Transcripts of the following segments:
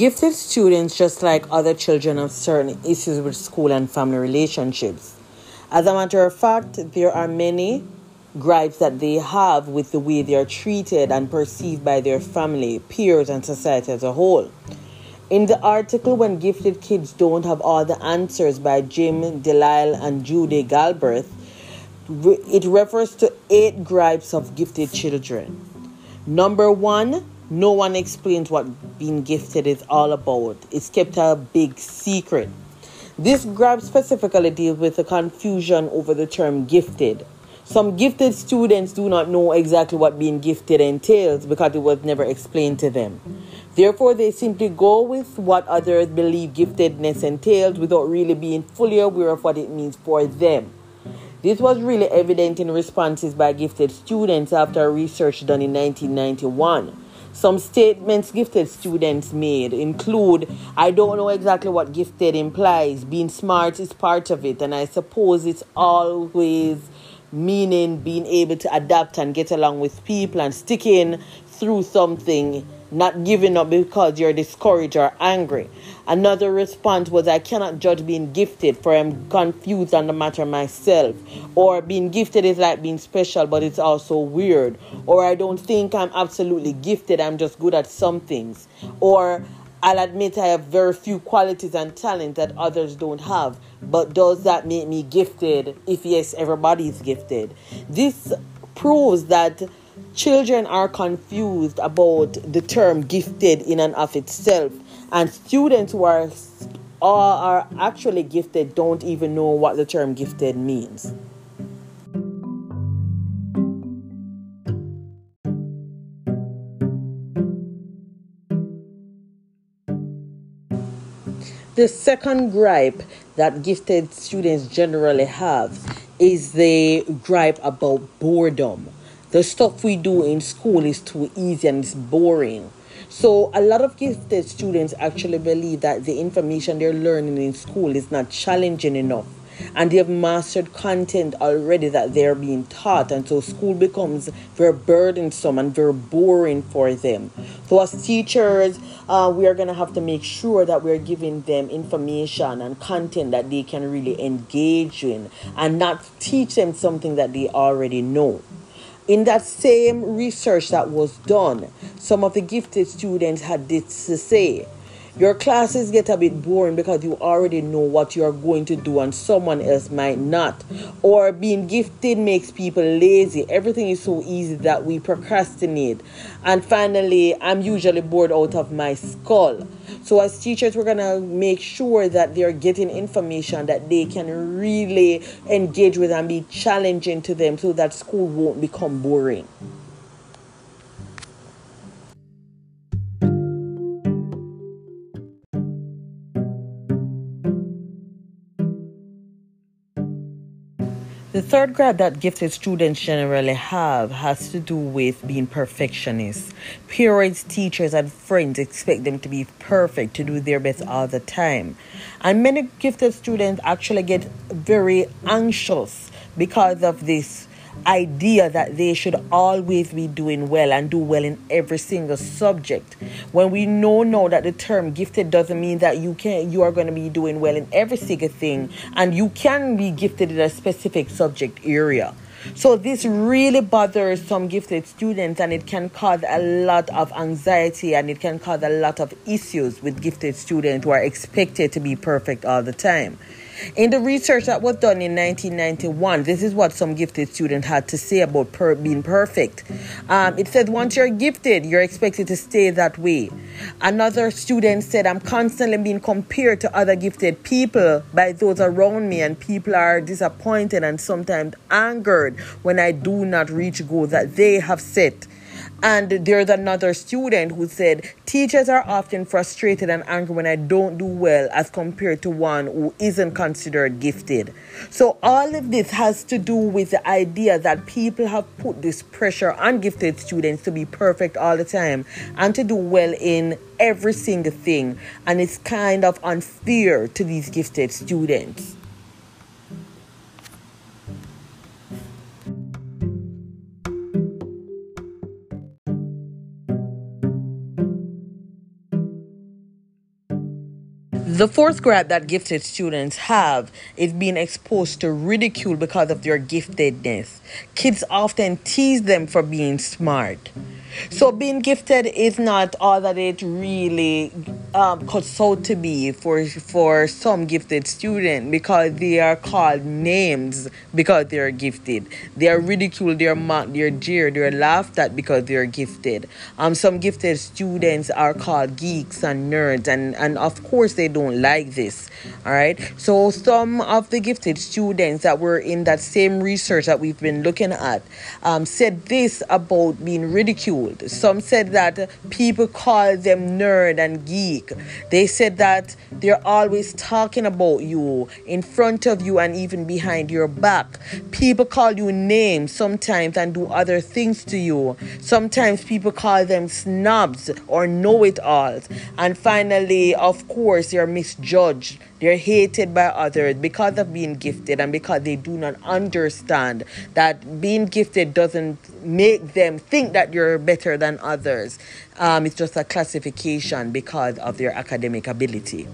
Gifted students, just like other children, have certain issues with school and family relationships. As a matter of fact, there are many gripes that they have with the way they are treated and perceived by their family, peers, and society as a whole. In the article, When Gifted Kids Don't Have All the Answers by Jim Delisle and Judy Galbraith, it refers to eight gripes of gifted children. Number one, no one explains what being gifted is all about. It's kept a big secret. This gripe specifically deals with the confusion over the term gifted. Some gifted students do not know exactly what being gifted entails because it was never explained to them. Therefore, they simply go with what others believe giftedness entails without really being fully aware of what it means for them. This was really evident in responses by gifted students after research done in 1991. Some statements gifted students made include I don't know exactly what gifted implies. Being smart is part of it, and I suppose it's always meaning being able to adapt and get along with people and sticking through something not giving up because you're discouraged or angry. Another response was, I cannot judge being gifted, for I'm confused on the matter myself. Or being gifted is like being special, but it's also weird. Or I don't think I'm absolutely gifted, I'm just good at some things. Or I'll admit I have very few qualities and talents that others don't have, but does that make me gifted? If yes, everybody is gifted. This proves that Children are confused about the term gifted in and of itself, and students who are, are actually gifted don't even know what the term gifted means. The second gripe that gifted students generally have is the gripe about boredom the stuff we do in school is too easy and it's boring. So, a lot of gifted students actually believe that the information they're learning in school is not challenging enough. And they have mastered content already that they're being taught. And so school becomes very burdensome and very boring for them. So as teachers uh, we are going to have to make sure that we're giving them information and content that they can really engage in and not teach them something that they already know in that same research that was done, some of the gifted students had this to say. Your classes get a bit boring because you already know what you are going to do and someone else might not. Or being gifted makes people lazy. Everything is so easy that we procrastinate. And finally, I'm usually bored out of my skull. So, as teachers, we're going to make sure that they're getting information that they can really engage with and be challenging to them so that school won't become boring. The third grade that gifted students generally have has to do with being perfectionists. Parents, teachers, and friends expect them to be perfect, to do their best all the time. And many gifted students actually get very anxious because of this idea that they should always be doing well and do well in every single subject. When we know now that the term gifted doesn't mean that you can you are going to be doing well in every single thing and you can be gifted in a specific subject area. So this really bothers some gifted students and it can cause a lot of anxiety and it can cause a lot of issues with gifted students who are expected to be perfect all the time in the research that was done in 1991, this is what some gifted students had to say about per- being perfect. Um, it said, once you're gifted, you're expected to stay that way. Another student said, I'm constantly being compared to other gifted people by those around me, and people are disappointed and sometimes angered when I do not reach goals that they have set. And there's another student who said, Teachers are often frustrated and angry when I don't do well as compared to one who isn't considered gifted. So, all of this has to do with the idea that people have put this pressure on gifted students to be perfect all the time and to do well in every single thing. And it's kind of unfair to these gifted students. The fourth gripe that gifted students have is being exposed to ridicule because of their giftedness. Kids often tease them for being smart. So being gifted is not all that it really um, out to be for for some gifted student because they are called names because they are gifted. They are ridiculed, they are mocked, they are jeered, they are laughed at because they are gifted. Um, some gifted students are called geeks and nerds, and and of course they don't like this. All right. So some of the gifted students that were in that same research that we've been looking at um, said this about being ridiculed some said that people call them nerd and geek. They said that they're always talking about you in front of you and even behind your back. People call you names sometimes and do other things to you. Sometimes people call them snobs or know it alls. And finally, of course, you're misjudged they're hated by others because of being gifted and because they do not understand that being gifted doesn't make them think that you're better than others. Um, it's just a classification because of their academic ability.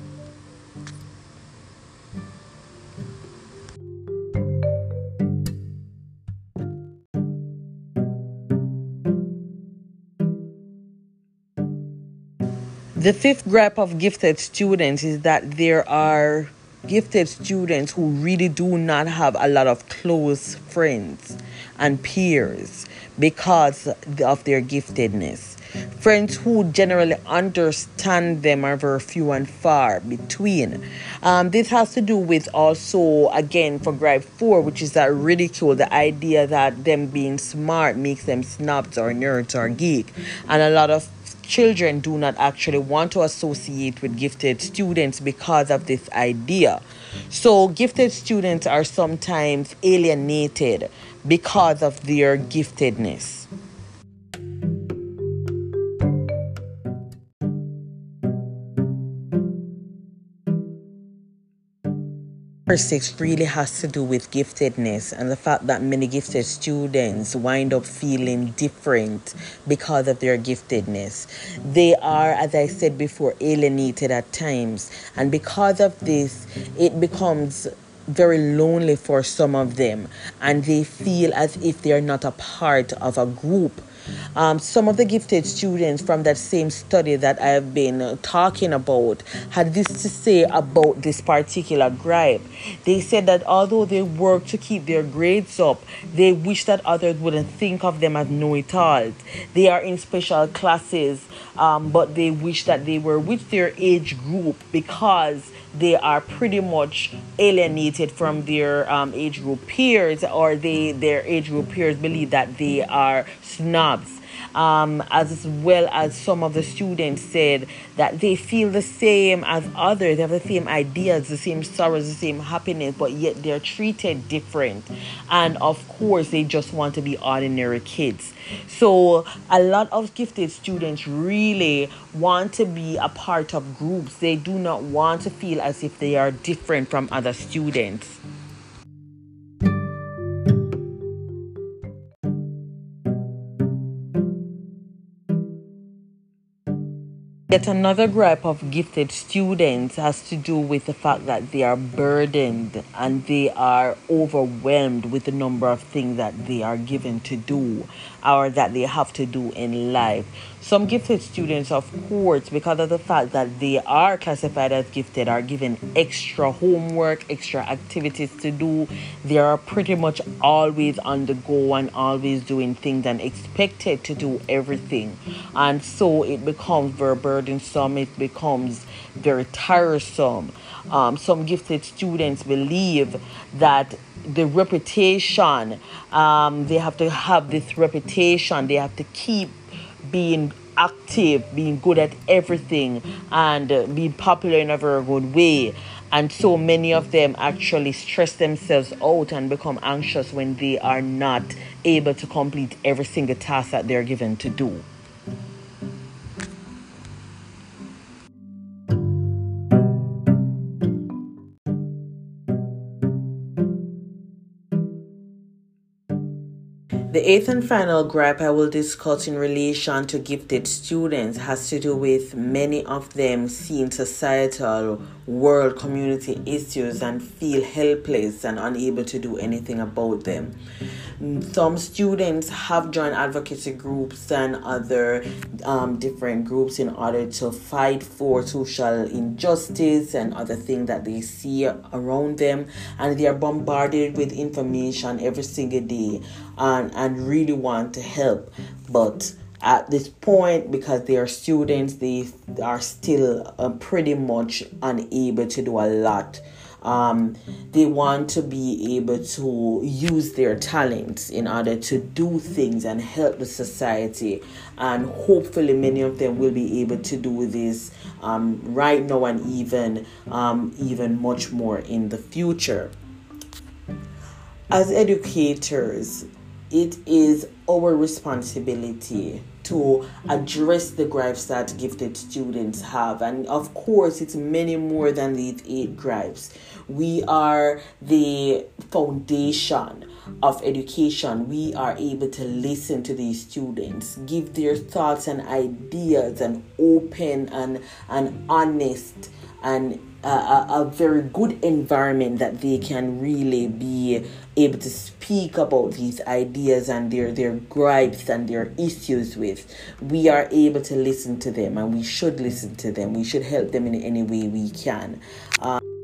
The fifth gripe of gifted students is that there are gifted students who really do not have a lot of close friends and peers because of their giftedness. Friends who generally understand them are very few and far between. Um, this has to do with also, again, for gripe four, which is that ridicule, the idea that them being smart makes them snobs or nerds or geek. And a lot of children do not actually want to associate with gifted students because of this idea. So, gifted students are sometimes alienated because of their giftedness. Number six really has to do with giftedness and the fact that many gifted students wind up feeling different because of their giftedness. They are, as I said before, alienated at times, and because of this, it becomes very lonely for some of them, and they feel as if they are not a part of a group um, some of the gifted students from that same study that I have been uh, talking about had this to say about this particular gripe. They said that although they work to keep their grades up, they wish that others wouldn't think of them as know it alls. They are in special classes, um, but they wish that they were with their age group because they are pretty much alienated from their um, age group peers or they their age group peers believe that they are snobs um, as well as some of the students said that they feel the same as others. They have the same ideas, the same sorrows, the same happiness, but yet they're treated different. And of course, they just want to be ordinary kids. So, a lot of gifted students really want to be a part of groups. They do not want to feel as if they are different from other students. Yet another gripe of gifted students has to do with the fact that they are burdened and they are overwhelmed with the number of things that they are given to do or that they have to do in life. Some gifted students, of course, because of the fact that they are classified as gifted, are given extra homework, extra activities to do. They are pretty much always on the go and always doing things and expected to do everything. And so it becomes very burdensome, it becomes very tiresome. Um, some gifted students believe that the reputation, um, they have to have this reputation, they have to keep being active, being good at everything, and uh, being popular in a very good way. And so many of them actually stress themselves out and become anxious when they are not able to complete every single task that they're given to do. The eighth and final gripe I will discuss in relation to gifted students has to do with many of them seeing societal, world, community issues and feel helpless and unable to do anything about them. Some students have joined advocacy groups and other um, different groups in order to fight for social injustice and other things that they see around them, and they are bombarded with information every single day and, and really want to help. But at this point, because they are students, they are still uh, pretty much unable to do a lot. Um, they want to be able to use their talents in order to do things and help the society. And hopefully, many of them will be able to do this um, right now and even um, even much more in the future. As educators, it is our responsibility to address the gripes that gifted students have. And of course, it's many more than these eight gripes. We are the foundation of education. We are able to listen to these students, give their thoughts and ideas, and open and, and honest and uh, a, a, very good environment that they can really be able to speak about these ideas and their, their gripes and their issues we are able to listen to them and we should listen to them. We should help them in any way we can. Um,